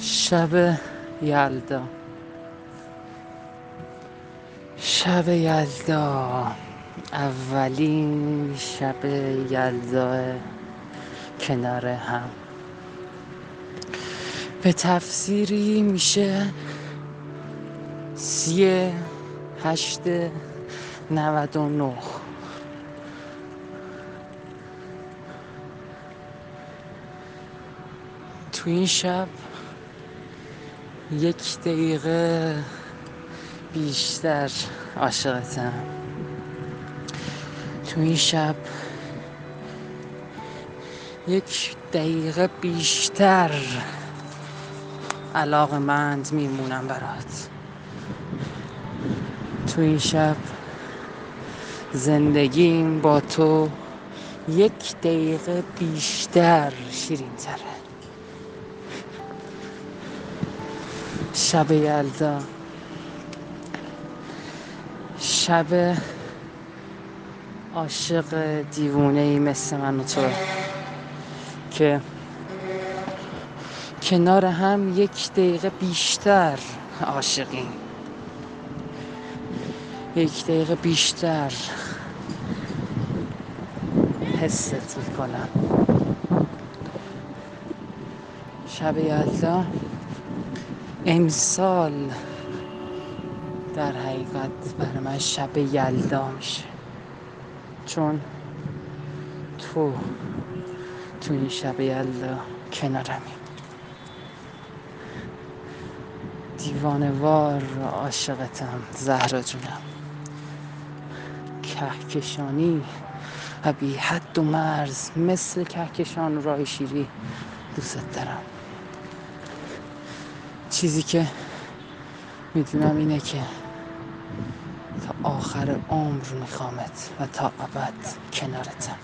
شب یلدا. شب یلدا. اولین شب یلدا کنار هم. به تفسیری میشه سی هشت نود و نه. تو این شب یک دقیقه بیشتر عاشقتم. تو این شب یک دقیقه بیشتر علاقمند میمونم برات. تو این شب زندگیم با تو یک دقیقه بیشتر شیرین تره شب یلدا. شب عاشق دیوونه ای مثل من و تو. که کنار هم یک دقیقه بیشتر عاشقیم. یک دقیقه بیشتر حست می‌کنم. شب یلدا. امسال در حقیقت برای من شب یلدا میشه. چون تو تو این شب یلدا کنارمی دیوانوار عاشقتم زهرا جونم. کهکشانی و بی حد و مرز مثل کهکشان راه شیری دوست دارم. چیزی که می‌دونم اینه که تا آخر عمر میخوامت و تا ابد کنارتم.